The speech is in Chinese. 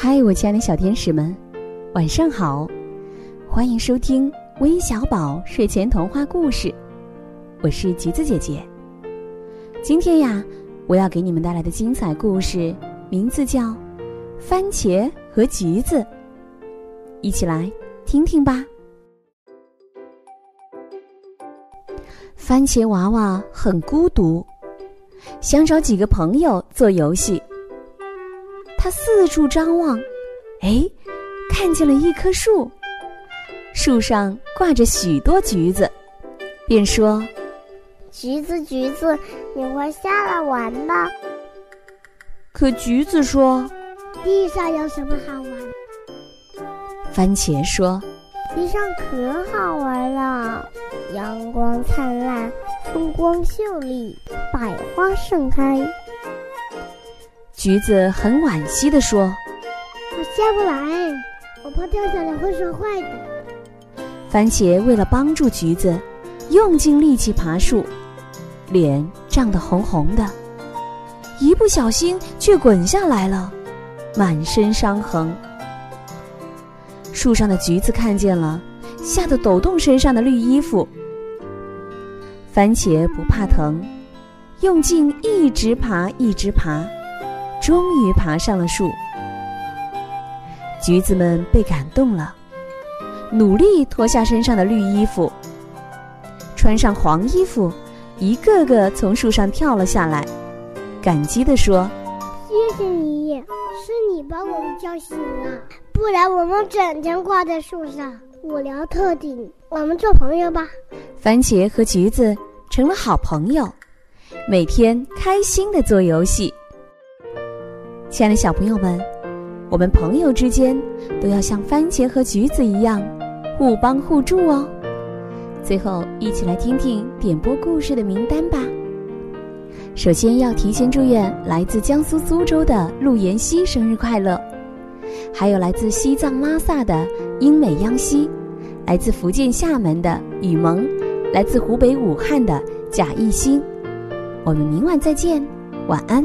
嗨，我亲爱的小天使们，晚上好！欢迎收听微小宝睡前童话故事，我是橘子姐姐。今天呀，我要给你们带来的精彩故事名字叫《番茄和橘子》，一起来听听吧。番茄娃娃很孤独，想找几个朋友做游戏。他四处张望，哎，看见了一棵树，树上挂着许多橘子，便说：“橘子，橘子，你快下来玩吧？”可橘子说：“地上有什么好玩？”番茄说：“地上可好玩了，阳光灿烂，风光秀丽，百花盛开。”橘子很惋惜地说：“我下不来，我怕掉下来会摔坏的。”番茄为了帮助橘子，用尽力气爬树，脸涨得红红的，一不小心却滚下来了，满身伤痕。树上的橘子看见了，吓得抖动身上的绿衣服。番茄不怕疼，用劲一直爬，一直爬。终于爬上了树，橘子们被感动了，努力脱下身上的绿衣服，穿上黄衣服，一个个从树上跳了下来，感激地说：“谢谢你，是你把我们叫醒了，不然我们整天挂在树上无聊透顶。我们做朋友吧。”番茄和橘子成了好朋友，每天开心的做游戏。亲爱的小朋友们，我们朋友之间都要像番茄和橘子一样，互帮互助哦。最后，一起来听听点播故事的名单吧。首先要提前祝愿来自江苏苏州的陆妍希生日快乐，还有来自西藏拉萨的英美央希，来自福建厦门的雨萌，来自湖北武汉的贾艺兴。我们明晚再见，晚安。